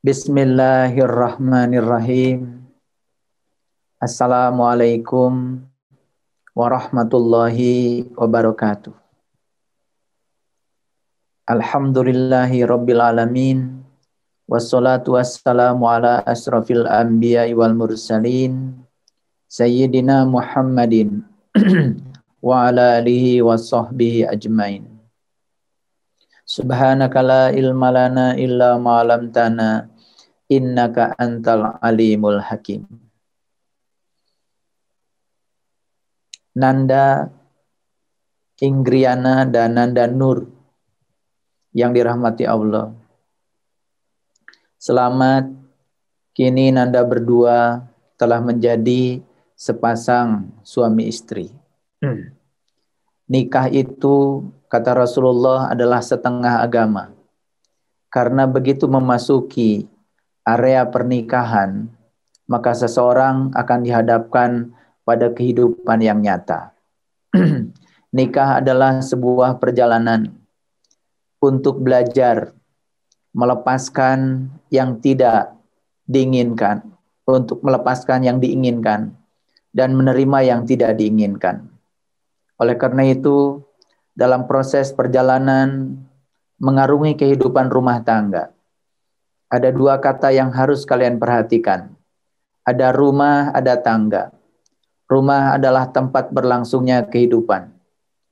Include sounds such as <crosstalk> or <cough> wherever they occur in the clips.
Bismillahirrahmanirrahim. Assalamualaikum warahmatullahi wabarakatuh. Alhamdulillahi rabbil alamin. Wassalatu wassalamu ala asrafil anbiya wal mursalin. Sayyidina Muhammadin <clears throat> wa ala alihi wa sahbihi ajmain. Subhanaka la ilma lana illa ma 'allamtana innaka antal alimul hakim. Nanda Inggriana dan Nanda Nur yang dirahmati Allah. Selamat kini Nanda berdua telah menjadi sepasang suami istri. Hmm. Nikah itu kata Rasulullah adalah setengah agama. Karena begitu memasuki area pernikahan, maka seseorang akan dihadapkan pada kehidupan yang nyata. <clears throat> Nikah adalah sebuah perjalanan untuk belajar melepaskan yang tidak diinginkan, untuk melepaskan yang diinginkan, dan menerima yang tidak diinginkan. Oleh karena itu, dalam proses perjalanan mengarungi kehidupan rumah tangga, ada dua kata yang harus kalian perhatikan. Ada rumah, ada tangga. Rumah adalah tempat berlangsungnya kehidupan.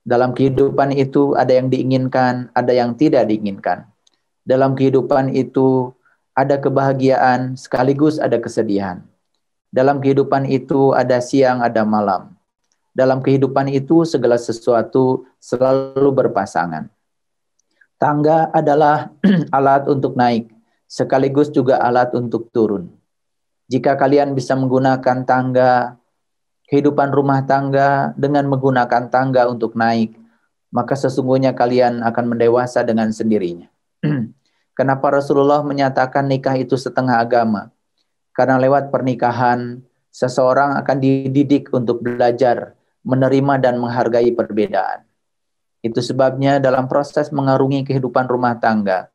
Dalam kehidupan itu ada yang diinginkan, ada yang tidak diinginkan. Dalam kehidupan itu ada kebahagiaan sekaligus ada kesedihan. Dalam kehidupan itu ada siang, ada malam. Dalam kehidupan itu segala sesuatu selalu berpasangan. Tangga adalah <clears throat> alat untuk naik, sekaligus juga alat untuk turun. Jika kalian bisa menggunakan tangga, kehidupan rumah tangga dengan menggunakan tangga untuk naik, maka sesungguhnya kalian akan mendewasa dengan sendirinya. <clears throat> Kenapa Rasulullah menyatakan nikah itu setengah agama? Karena lewat pernikahan, seseorang akan dididik untuk belajar, menerima dan menghargai perbedaan. Itu sebabnya dalam proses mengarungi kehidupan rumah tangga,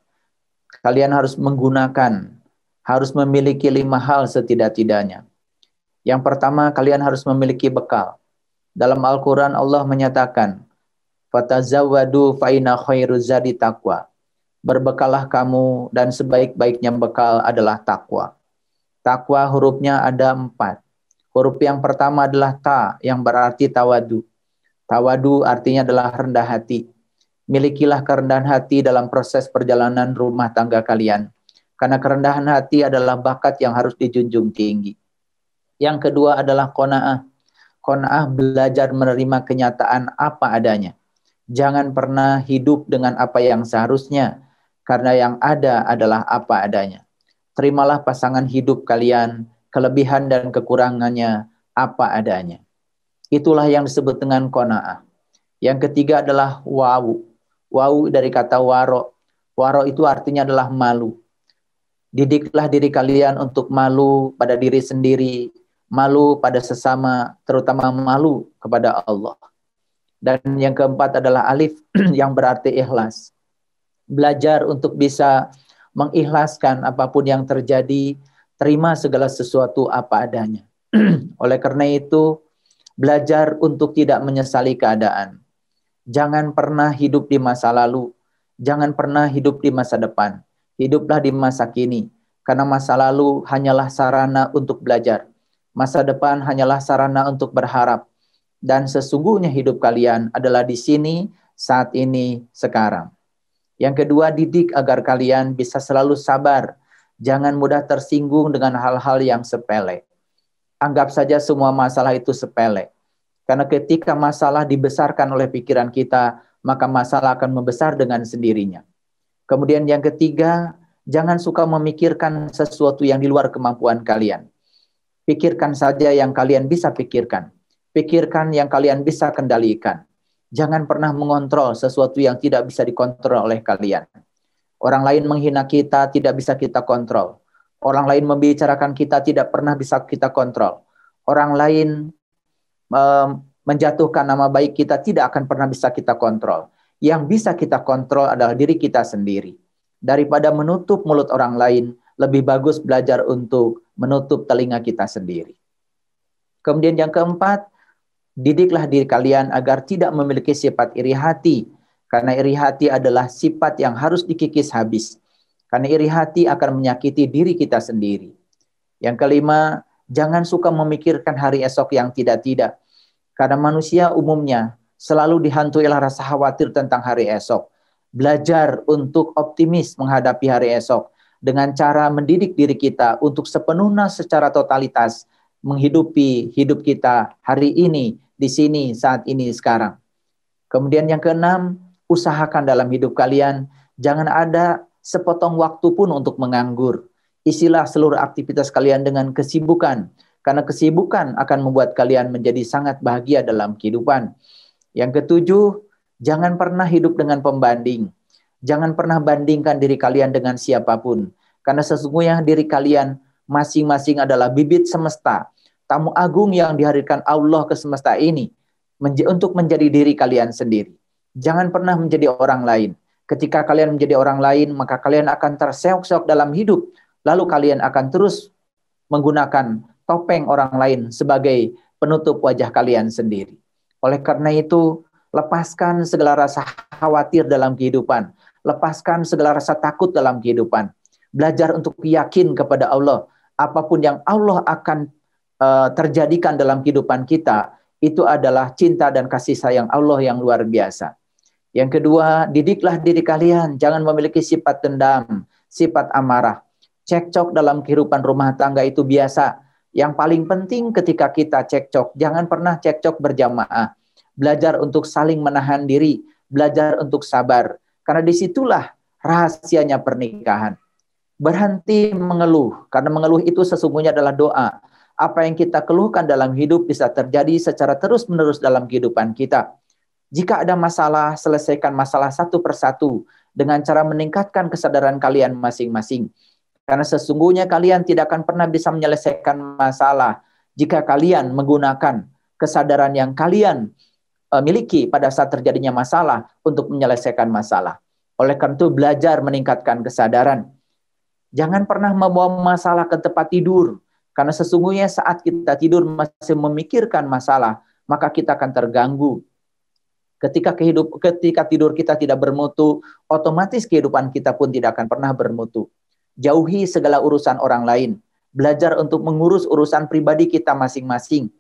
kalian harus menggunakan, harus memiliki lima hal setidak-tidaknya. Yang pertama, kalian harus memiliki bekal. Dalam Al-Quran Allah menyatakan, Fatazawadu fa'ina khairu zadi taqwa. Berbekalah kamu dan sebaik-baiknya bekal adalah takwa. Takwa hurufnya ada empat. Huruf yang pertama adalah ta yang berarti tawadu. Tawadu artinya adalah rendah hati. Milikilah kerendahan hati dalam proses perjalanan rumah tangga kalian. Karena kerendahan hati adalah bakat yang harus dijunjung tinggi. Yang kedua adalah kona'ah. Kona'ah belajar menerima kenyataan apa adanya. Jangan pernah hidup dengan apa yang seharusnya, karena yang ada adalah apa adanya. Terimalah pasangan hidup kalian, kelebihan dan kekurangannya apa adanya. Itulah yang disebut dengan kona'ah. Yang ketiga adalah wawu. Wau dari kata waro. Waro itu artinya adalah malu. Didiklah diri kalian untuk malu pada diri sendiri, malu pada sesama, terutama malu kepada Allah. Dan yang keempat adalah alif <clears throat> yang berarti ikhlas. Belajar untuk bisa mengikhlaskan apa pun yang terjadi, terima segala sesuatu apa adanya. <clears throat> Oleh karena itu, belajar untuk tidak menyesali keadaan. Jangan pernah hidup di masa lalu. Jangan pernah hidup di masa depan. Hiduplah di masa kini. Karena masa lalu hanyalah sarana untuk belajar. Masa depan hanyalah sarana untuk berharap. Dan sesungguhnya hidup kalian adalah di sini, saat ini, sekarang. Yang kedua, didik agar kalian bisa selalu sabar. Jangan mudah tersinggung dengan hal-hal yang sepele. Anggap saja semua masalah itu sepele. Karena ketika masalah dibesarkan oleh pikiran kita, maka masalah akan membesar dengan sendirinya. Kemudian yang ketiga, jangan suka memikirkan sesuatu yang di luar kemampuan kalian. Pikirkan saja yang kalian bisa pikirkan. Pikirkan yang kalian bisa kendalikan. Jangan pernah mengontrol sesuatu yang tidak bisa dikontrol oleh kalian. Orang lain menghina kita tidak bisa kita kontrol. Orang lain membicarakan kita tidak pernah bisa kita kontrol. Orang lain menjatuhkan nama baik kita tidak akan pernah bisa kita kontrol. Yang bisa kita kontrol adalah diri kita sendiri. Daripada menutup mulut orang lain, lebih bagus belajar untuk menutup telinga kita sendiri. Kemudian yang keempat, didiklah diri kalian agar tidak memiliki sifat iri hati, karena iri hati adalah sifat yang harus dikikis habis. Karena iri hati akan menyakiti diri kita sendiri. Yang kelima, jangan suka memikirkan hari esok yang tidak-tidak. Karena manusia umumnya selalu dihantui oleh rasa khawatir tentang hari esok. Belajar untuk optimis menghadapi hari esok dengan cara mendidik diri kita untuk sepenuhnya secara totalitas menghidupi hidup kita hari ini, di sini, saat ini, sekarang. Kemudian yang keenam, usahakan dalam hidup kalian jangan ada sepotong waktu pun untuk menganggur. Isilah seluruh aktivitas kalian dengan kesibukan, karena kesibukan akan membuat kalian menjadi sangat bahagia dalam kehidupan. Yang ketujuh, jangan pernah hidup dengan pembanding. Jangan pernah bandingkan diri kalian dengan siapa pun, karena sesungguhnya diri kalian masing-masing adalah bibit semesta, tamu agung yang dihadirkan Allah ke semesta ini untuk menjadi diri kalian sendiri. Jangan pernah menjadi orang lain. Ketika kalian menjadi orang lain, maka kalian akan terseok-seok dalam hidup. Lalu kalian akan terus menggunakan topeng orang lain sebagai penutup wajah kalian sendiri. Oleh karena itu, lepaskan segala rasa khawatir dalam kehidupan. Lepaskan segala rasa takut dalam kehidupan. Belajar untuk yakin kepada Allah. Apa pun yang Allah akan uh, terjadikan dalam kehidupan kita, itu adalah cinta dan kasih sayang Allah yang luar biasa. Yang kedua, didiklah diri kalian, jangan memiliki sifat dendam, sifat amarah. Cekcok dalam kehidupan rumah tangga itu biasa. Yang paling penting ketika kita cekcok, jangan pernah cekcok berjamaah. Belajar untuk saling menahan diri, belajar untuk sabar. Karena di situlah rahasianya pernikahan. Berhenti mengeluh, karena mengeluh itu sesungguhnya adalah doa. Apa yang kita keluhkan dalam hidup bisa terjadi secara terus-menerus dalam kehidupan kita jika ada masalah, selesaikan masalah satu persatu dengan cara meningkatkan kesadaran kalian masing-masing. Karena sesungguhnya kalian tidak akan pernah bisa menyelesaikan masalah jika kalian menggunakan kesadaran yang kalian uh, miliki pada saat terjadinya masalah untuk menyelesaikan masalah. Oleh karena itu belajar meningkatkan kesadaran. Jangan pernah membawa masalah ke tempat tidur. Karena sesungguhnya saat kita tidur masih memikirkan masalah, maka kita akan terganggu Ketika kehidup, ketika tidur kita tidak bermutu, otomatis kehidupan kita pun tidak akan pernah bermutu. Jauhi segala urusan orang lain. Belajar untuk mengurus urusan pribadi kita masing-masing.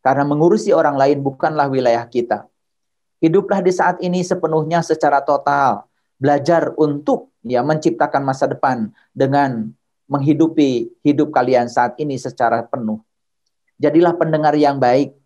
Karena mengurusi orang lain bukanlah wilayah kita. Hiduplah di saat ini sepenuhnya secara total. Belajar untuk ya menciptakan masa depan dengan menghidupi hidup kalian saat ini secara penuh. Jadilah pendengar yang baik,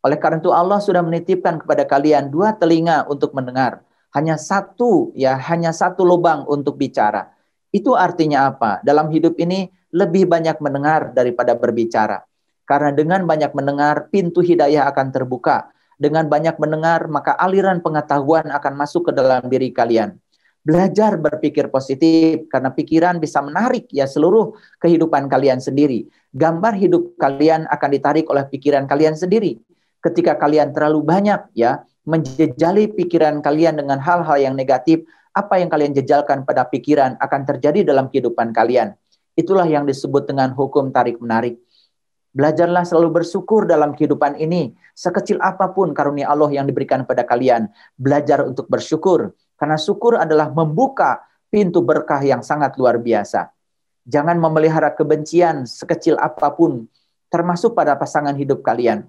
oleh karena itu Allah sudah menitipkan kepada kalian dua telinga untuk mendengar. Hanya satu ya, hanya satu lubang untuk bicara. Itu artinya apa? Dalam hidup ini lebih banyak mendengar daripada berbicara. Karena dengan banyak mendengar, pintu hidayah akan terbuka. Dengan banyak mendengar, maka aliran pengetahuan akan masuk ke dalam diri kalian. Belajar berpikir positif karena pikiran bisa menarik ya seluruh kehidupan kalian sendiri. Gambar hidup kalian akan ditarik oleh pikiran kalian sendiri ketika kalian terlalu banyak ya menjejali pikiran kalian dengan hal-hal yang negatif, apa yang kalian jejalkan pada pikiran akan terjadi dalam kehidupan kalian. Itulah yang disebut dengan hukum tarik menarik. Belajarlah selalu bersyukur dalam kehidupan ini. Sekecil apa pun karunia Allah yang diberikan pada kalian, belajar untuk bersyukur. Karena syukur adalah membuka pintu berkah yang sangat luar biasa. Jangan memelihara kebencian sekecil apa pun, termasuk pada pasangan hidup kalian.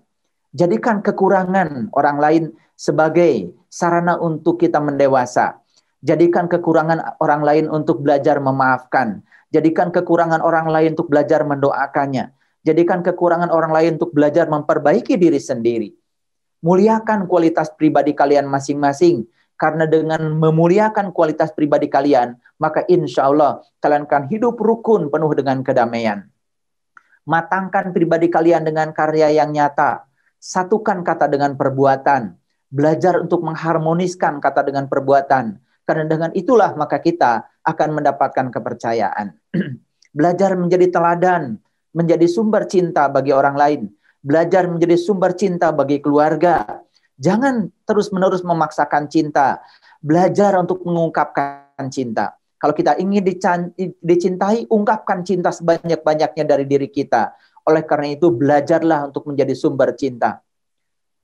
Jadikan kekurangan orang lain sebagai sarana untuk kita mendewasa. Jadikan kekurangan orang lain untuk belajar memaafkan. Jadikan kekurangan orang lain untuk belajar mendoakannya. Jadikan kekurangan orang lain untuk belajar memperbaiki diri sendiri. Muliakan kualitas pribadi kalian masing-masing. Karena dengan memuliakan kualitas pribadi kalian, maka insya Allah kalian akan hidup rukun penuh dengan kedamaian. Matangkan pribadi kalian dengan karya yang nyata Satukan kata dengan perbuatan. Belajar untuk mengharmoniskan kata dengan perbuatan. Karena dengan itulah maka kita akan mendapatkan kepercayaan. <clears throat> Belajar menjadi teladan, menjadi sumber cinta bagi orang lain. Belajar menjadi sumber cinta bagi keluarga. Jangan terus-menerus memaksakan cinta. Belajar untuk mengungkapkan cinta. Kalau kita ingin dicintai, ungkapkan cinta sebanyak-banyaknya dari diri kita. Oleh karena itu, belajarlah untuk menjadi sumber cinta.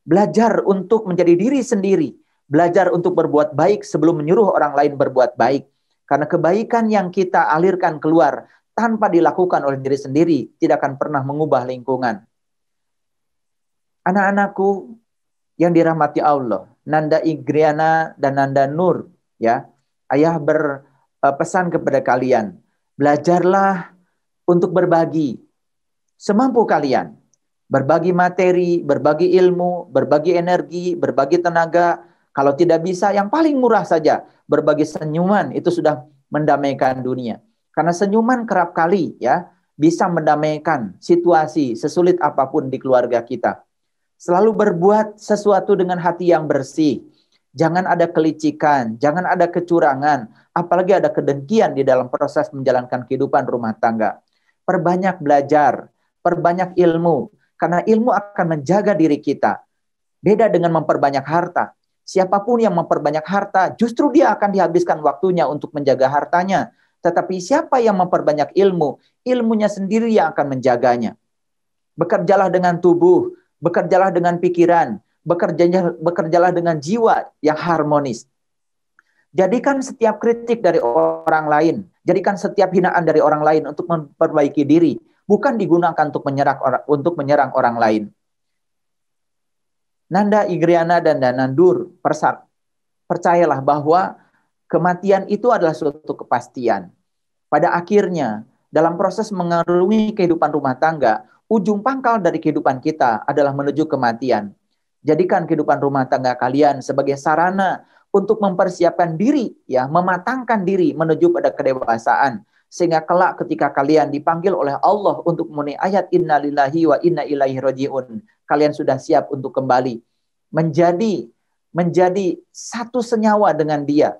Belajar untuk menjadi diri sendiri. Belajar untuk berbuat baik sebelum menyuruh orang lain berbuat baik. Karena kebaikan yang kita alirkan keluar tanpa dilakukan oleh diri sendiri tidak akan pernah mengubah lingkungan. Anak-anakku yang dirahmati Allah, Nanda Igriana dan Nanda Nur, ya, ayah ber Eh, kepada kalian. Belajarlah untuk berbagi semampu kalian. Berbagi materi, berbagi ilmu, berbagi energi, berbagi tenaga. Kalau tidak bisa, yang paling murah saja. Berbagi senyuman, itu sudah mendamaikan dunia. Karena senyuman kerap kali ya bisa mendamaikan situasi sesulit apa pun di keluarga kita. Selalu berbuat sesuatu dengan hati yang bersih. Jangan ada kelicikan, jangan ada kecurangan, apalagi ada kedengkian di dalam proses menjalankan kehidupan rumah tangga. Perbanyak belajar, perbanyak ilmu, karena ilmu akan menjaga diri kita. Beda dengan memperbanyak harta. Siapa pun yang memperbanyak harta, justru dia akan dihabiskan waktunya untuk menjaga hartanya. Tetapi siapa yang memperbanyak ilmu, ilmunya sendiri yang akan menjaganya. Bekerjalah dengan tubuh, bekerjalah dengan pikiran, bekerjalah, bekerjalah dengan jiwa yang harmonis. Jadikan setiap kritik dari orang lain, jadikan setiap hinaan dari orang lain untuk memperbaiki diri, bukan digunakan untuk menyerang orang untuk menyerang orang lain. Nanda Igriana dan Danandur persat, percayalah bahwa kematian itu adalah suatu kepastian. Pada akhirnya, dalam proses mengarungi kehidupan rumah tangga, ujung pangkal dari kehidupan kita adalah menuju kematian. Jadikan kehidupan rumah tangga kalian sebagai sarana untuk mempersiapkan diri ya, mematangkan diri menuju pada kedewasaan sehingga kelak ketika kalian dipanggil oleh Allah untuk memenuhi ayat innalillahi wa inna ilaihi rajiun kalian sudah siap untuk kembali. Menjadi menjadi satu senyawa dengan dia.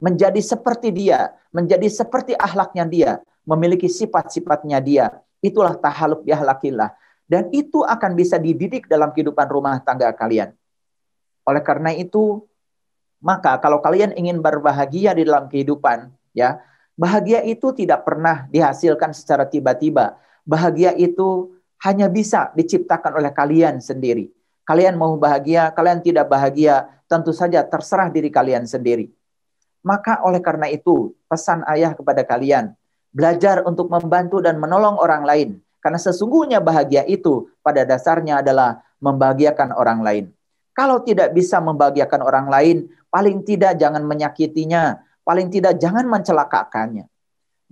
Menjadi seperti dia menjadi seperti ahlaknya dia memiliki sifat-sifatnya dia. Itulah tahaluk biahlakillah dan itu akan bisa dididik dalam kehidupan rumah tangga kalian. Oleh karena itu maka kalau kalian ingin berbahagia di dalam kehidupan, ya, bahagia itu tidak pernah dihasilkan secara tiba-tiba. Bahagia itu hanya bisa diciptakan oleh kalian sendiri. Kalian mau bahagia, kalian tidak bahagia, tentu saja terserah diri kalian sendiri. Maka oleh karena itu, pesan ayah kepada kalian, belajar untuk membantu dan menolong orang lain. Karena sesungguhnya bahagia itu pada dasarnya adalah membahagiakan orang lain. Kalau tidak bisa membahagiakan orang lain, paling tidak jangan menyakitinya, paling tidak jangan mencelakakannya.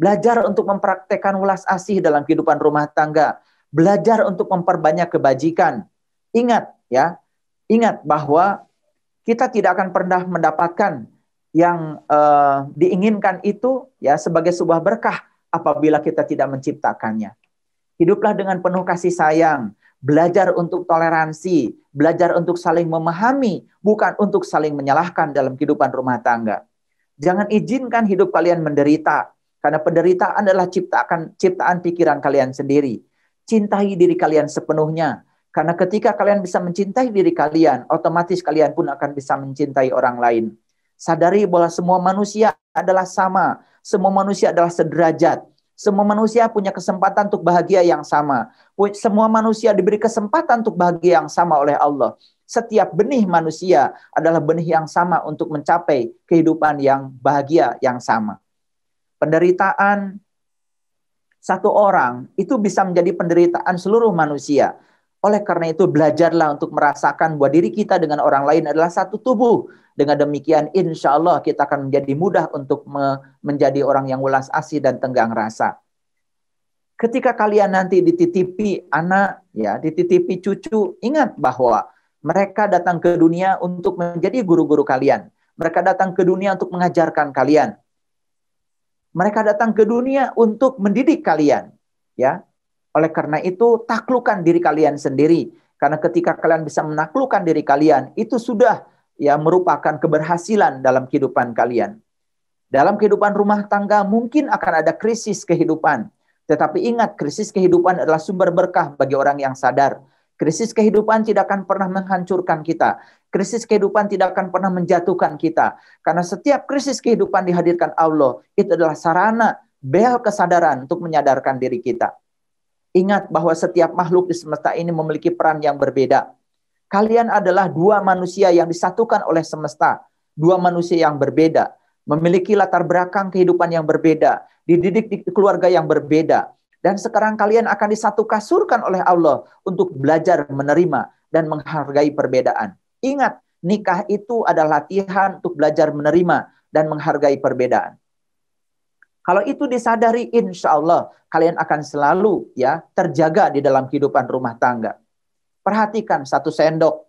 Belajar untuk mempraktekkan ulas asih dalam kehidupan rumah tangga, belajar untuk memperbanyak kebajikan. Ingat ya, ingat bahwa kita tidak akan pernah mendapatkan yang uh, diinginkan itu ya sebagai sebuah berkah apabila kita tidak menciptakannya. Hiduplah dengan penuh kasih sayang, belajar untuk toleransi, belajar untuk saling memahami, bukan untuk saling menyalahkan dalam kehidupan rumah tangga. Jangan izinkan hidup kalian menderita, karena penderitaan adalah ciptaan ciptaan pikiran kalian sendiri. Cintai diri kalian sepenuhnya, karena ketika kalian bisa mencintai diri kalian, otomatis kalian pun akan bisa mencintai orang lain. Sadari bahwa semua manusia adalah sama, semua manusia adalah sederajat. Semua manusia punya kesempatan untuk bahagia yang sama. Semua manusia diberi kesempatan untuk bahagia yang sama oleh Allah. Setiap benih manusia adalah benih yang sama untuk mencapai kehidupan yang bahagia yang sama. Penderitaan satu orang itu bisa menjadi penderitaan seluruh manusia. Oleh karena itu belajarlah untuk merasakan bahwa diri kita dengan orang lain adalah satu tubuh dengan demikian insya Allah kita akan menjadi mudah untuk me menjadi orang yang ulas asih dan tenggang rasa. Ketika kalian nanti dititipi anak, ya, dititipi cucu, ingat bahwa mereka datang ke dunia untuk menjadi guru-guru kalian. Mereka datang ke dunia untuk mengajarkan kalian. Mereka datang ke dunia untuk mendidik kalian, ya. Oleh karena itu, taklukkan diri kalian sendiri. Karena ketika kalian bisa menaklukkan diri kalian, itu sudah ya merupakan keberhasilan dalam kehidupan kalian. Dalam kehidupan rumah tangga mungkin akan ada krisis kehidupan. Tetapi ingat, krisis kehidupan adalah sumber berkah bagi orang yang sadar. Krisis kehidupan tidak akan pernah menghancurkan kita. Krisis kehidupan tidak akan pernah menjatuhkan kita. Karena setiap krisis kehidupan dihadirkan Allah, itu adalah sarana bel kesadaran untuk menyadarkan diri kita. Ingat bahwa setiap makhluk di semesta ini memiliki peran yang berbeda. Kalian adalah dua manusia yang disatukan oleh semesta. Dua manusia yang berbeda. Memiliki latar belakang kehidupan yang berbeda. Dididik di keluarga yang berbeda dan sekarang kalian akan disatu kasurkan oleh Allah untuk belajar menerima dan menghargai perbedaan. Ingat, nikah itu adalah latihan untuk belajar menerima dan menghargai perbedaan. Kalau itu disadari, insya Allah kalian akan selalu ya terjaga di dalam kehidupan rumah tangga. Perhatikan satu sendok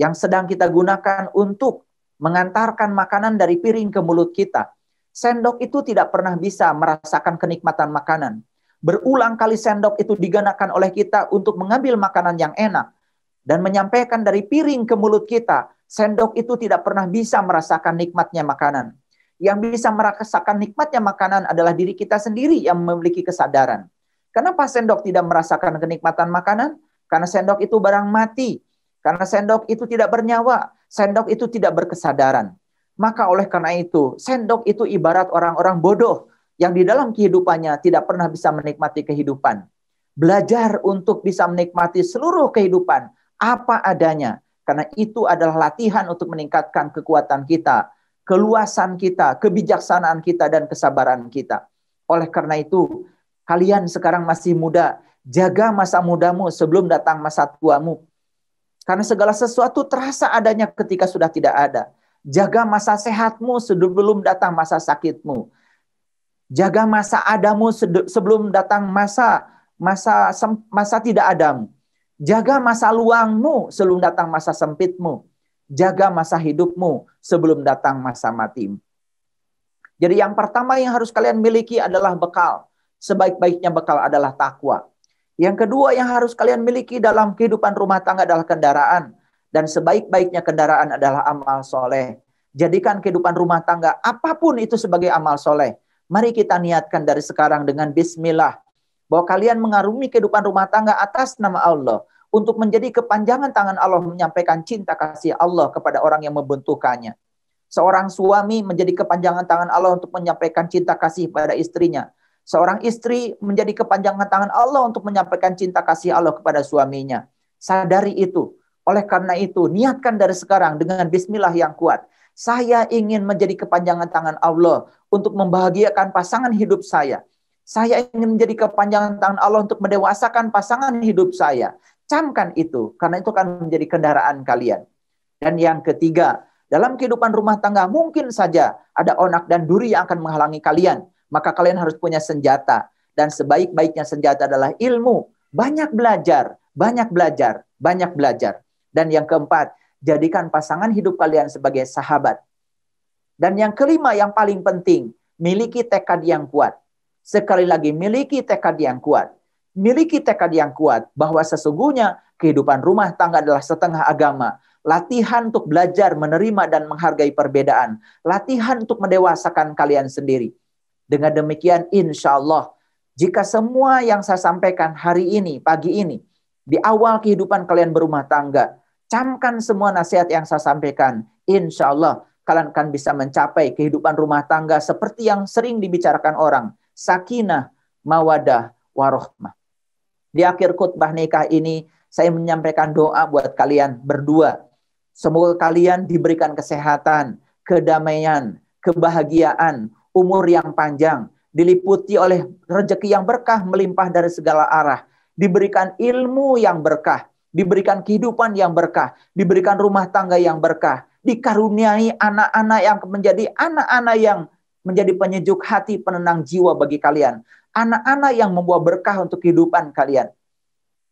yang sedang kita gunakan untuk mengantarkan makanan dari piring ke mulut kita. Sendok itu tidak pernah bisa merasakan kenikmatan makanan Berulang kali sendok itu digunakan oleh kita untuk mengambil makanan yang enak dan menyampaikan dari piring ke mulut kita. Sendok itu tidak pernah bisa merasakan nikmatnya makanan. Yang bisa merasakan nikmatnya makanan adalah diri kita sendiri yang memiliki kesadaran. Kenapa sendok tidak merasakan kenikmatan makanan? Karena sendok itu barang mati. Karena sendok itu tidak bernyawa. Sendok itu tidak berkesadaran. Maka oleh karena itu, sendok itu ibarat orang-orang bodoh yang di dalam kehidupannya tidak pernah bisa menikmati kehidupan. Belajar untuk bisa menikmati seluruh kehidupan apa adanya. Karena itu adalah latihan untuk meningkatkan kekuatan kita, keluasan kita, kebijaksanaan kita, dan kesabaran kita. Oleh karena itu, kalian sekarang masih muda, jaga masa mudamu sebelum datang masa tuamu. Karena segala sesuatu terasa adanya ketika sudah tidak ada. Jaga masa sehatmu sebelum datang masa sakitmu. Jaga masa adamu sebelum datang masa masa masa tidak adamu. Jaga masa luangmu sebelum datang masa sempitmu. Jaga masa hidupmu sebelum datang masa matimu. Jadi yang pertama yang harus kalian miliki adalah bekal. Sebaik-baiknya bekal adalah takwa. Yang kedua yang harus kalian miliki dalam kehidupan rumah tangga adalah kendaraan. Dan sebaik-baiknya kendaraan adalah amal soleh. Jadikan kehidupan rumah tangga apa pun itu sebagai amal soleh. Mari kita niatkan dari sekarang dengan bismillah bahwa kalian mengarungi kehidupan rumah tangga atas nama Allah untuk menjadi kepanjangan tangan Allah menyampaikan cinta kasih Allah kepada orang yang membutuhkannya. Seorang suami menjadi kepanjangan tangan Allah untuk menyampaikan cinta kasih pada istrinya. Seorang istri menjadi kepanjangan tangan Allah untuk menyampaikan cinta kasih Allah kepada suaminya. Sadari itu. Oleh karena itu, niatkan dari sekarang dengan bismillah yang kuat. Saya ingin menjadi kepanjangan tangan Allah untuk membahagiakan pasangan hidup saya. Saya ingin menjadi kepanjangan tangan Allah untuk mendewasakan pasangan hidup saya. Camkan itu, karena itu akan menjadi kendaraan kalian. Dan yang ketiga, dalam kehidupan rumah tangga mungkin saja ada onak dan duri yang akan menghalangi kalian. Maka kalian harus punya senjata. Dan sebaik-baiknya senjata adalah ilmu. Banyak belajar, banyak belajar, banyak belajar. Dan yang keempat, jadikan pasangan hidup kalian sebagai sahabat. Dan yang kelima yang paling penting, miliki tekad yang kuat. Sekali lagi, miliki tekad yang kuat. Miliki tekad yang kuat bahwa sesungguhnya kehidupan rumah tangga adalah setengah agama. Latihan untuk belajar menerima dan menghargai perbedaan. Latihan untuk mendewasakan kalian sendiri. Dengan demikian, insya Allah, jika semua yang saya sampaikan hari ini, pagi ini, di awal kehidupan kalian berumah tangga, camkan semua nasihat yang saya sampaikan. Insya Allah, kalian akan bisa mencapai kehidupan rumah tangga seperti yang sering dibicarakan orang. Sakinah, mawadah, warohmah. Di akhir khutbah nikah ini, saya menyampaikan doa buat kalian berdua. Semoga kalian diberikan kesehatan, kedamaian, kebahagiaan, umur yang panjang, diliputi oleh rezeki yang berkah melimpah dari segala arah, diberikan ilmu yang berkah, diberikan kehidupan yang berkah, diberikan rumah tangga yang berkah, dikaruniai anak-anak yang menjadi anak-anak yang menjadi penyejuk hati, penenang jiwa bagi kalian. Anak-anak yang membawa berkah untuk kehidupan kalian.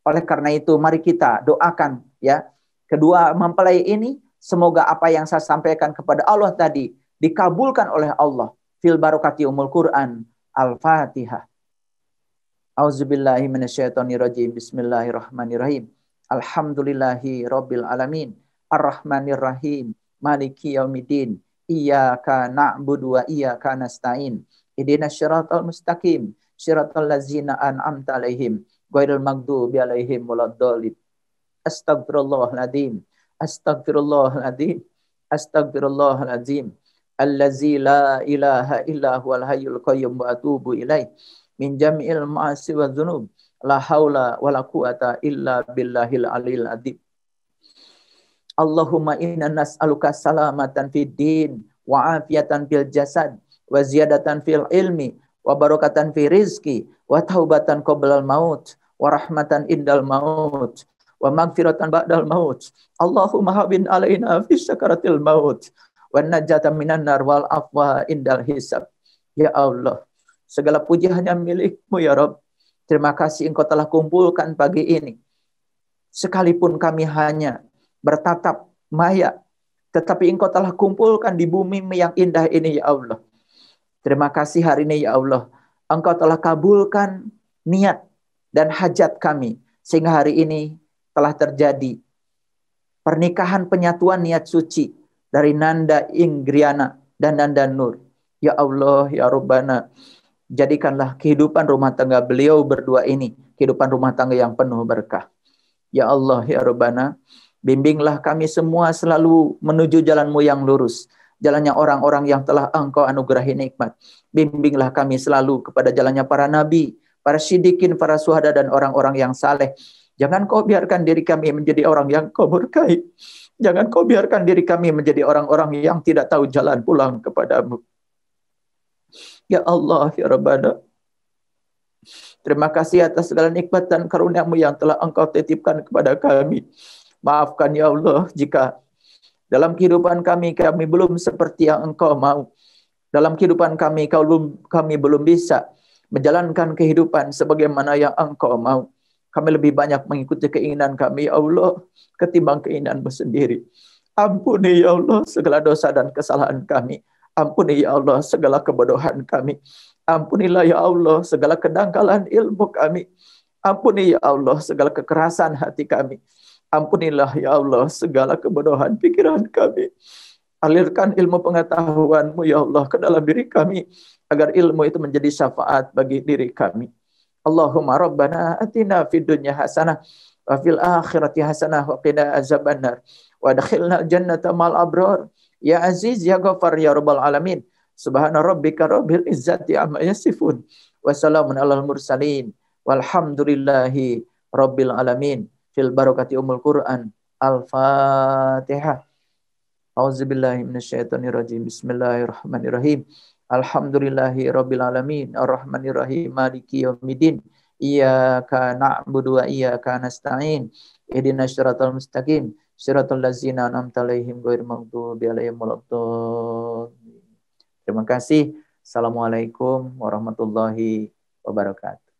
Oleh karena itu, mari kita doakan ya. Kedua mempelai ini, semoga apa yang saya sampaikan kepada Allah tadi dikabulkan oleh Allah. Fil barokati umul Quran. Al-Fatihah. Auzubillahi minasyaitonirrajim. Bismillahirrahmanirrahim. Alhamdulillahi rabbil alamin. Ar-Rahmanir Rahim. Maliki yaumiddin iyyaka na'budu wa iyyaka nasta'in ihdinas siratal mustaqim siratal ladzina an'amta alaihim ghairil maghdubi alaihim waladdallin Astagfirullahaladzim. Astagfirullahaladzim. Astagfirullahaladzim. Allazi la ilaha illa huwal hayyul qayyum wa atubu ilaih. Min jami'il ma'asi wa dhunub. La haula wa la quwata illa billahil alil adib. Allahumma inna nas'aluka salamatan fid din wa afiatan fil jasad wa ziyadatan fil ilmi wa barakatan fi rizki wa taubatan qoblal maut wa rahmatan indal maut wa magfiratan ba'dal maut. Allahumma habin alaina fi sakaratil maut wa najata minan nar wal afwa indal hisab. Ya Allah, segala puji hanya milikmu ya Rabb. Terima kasih engkau telah kumpulkan pagi ini. Sekalipun kami hanya bertatap maya, tetapi engkau telah kumpulkan di bumi yang indah ini ya Allah. Terima kasih hari ini ya Allah. Engkau telah kabulkan niat dan hajat kami. Sehingga hari ini telah terjadi pernikahan penyatuan niat suci dari Nanda Inggriana dan Nanda Nur. Ya Allah, ya Rabbana, jadikanlah kehidupan rumah tangga beliau berdua ini kehidupan rumah tangga yang penuh berkah. Ya Allah, ya Rabbana, bimbinglah kami semua selalu menuju jalanmu yang lurus. Jalannya orang-orang yang telah engkau anugerahi nikmat. Bimbinglah kami selalu kepada jalannya para nabi, para sidikin, para suhada, dan orang-orang yang saleh Jangan kau biarkan diri kami menjadi orang yang kau murkai. Jangan kau biarkan diri kami menjadi orang-orang yang tidak tahu jalan pulang kepadamu. Ya Allah, Ya Rabbana. Terima kasih atas segala nikmat dan karuniamu yang telah engkau titipkan kepada kami. Maafkan ya Allah jika dalam kehidupan kami kami belum seperti yang engkau mau. Dalam kehidupan kami kami belum bisa menjalankan kehidupan sebagaimana yang engkau mau. Kami lebih banyak mengikuti keinginan kami, ya Allah, ketimbang keinginanmu sendiri. Ampuni, ya Allah, segala dosa dan kesalahan kami. Ampuni, ya Allah, segala kebodohan kami. Ampunilah, ya Allah, segala kedangkalan ilmu kami. Ampuni, ya Allah, segala kekerasan hati kami. Ampunilah, ya Allah, segala kebodohan pikiran kami. Alirkan ilmu pengetahuanmu, ya Allah, ke dalam diri kami. Agar ilmu itu menjadi syafaat bagi diri kami. Allahumma rabbana atina fid dunya hasanah wa fil akhirati hasanah wa qina azabannar wa adkhilna jannata mal abrar ya aziz ya ghafar ya rabbal alamin subhana rabbika rabbil izzati amma yasifun wa salamun alal mursalin walhamdulillahi rabbil alamin fil barakati umul quran al fatihah Auzubillahi minasyaitonirrajim. Bismillahirrahmanirrahim. Alhamdulillahi rabbil alamin arrahmanir rahim maliki yaumiddin iyyaka na'budu wa iyyaka nasta'in ihdinas siratal mustaqim siratal ladzina an'amta 'alaihim ghairil maghdubi 'alaihim waladdallin Terima kasih. Assalamualaikum warahmatullahi wabarakatuh.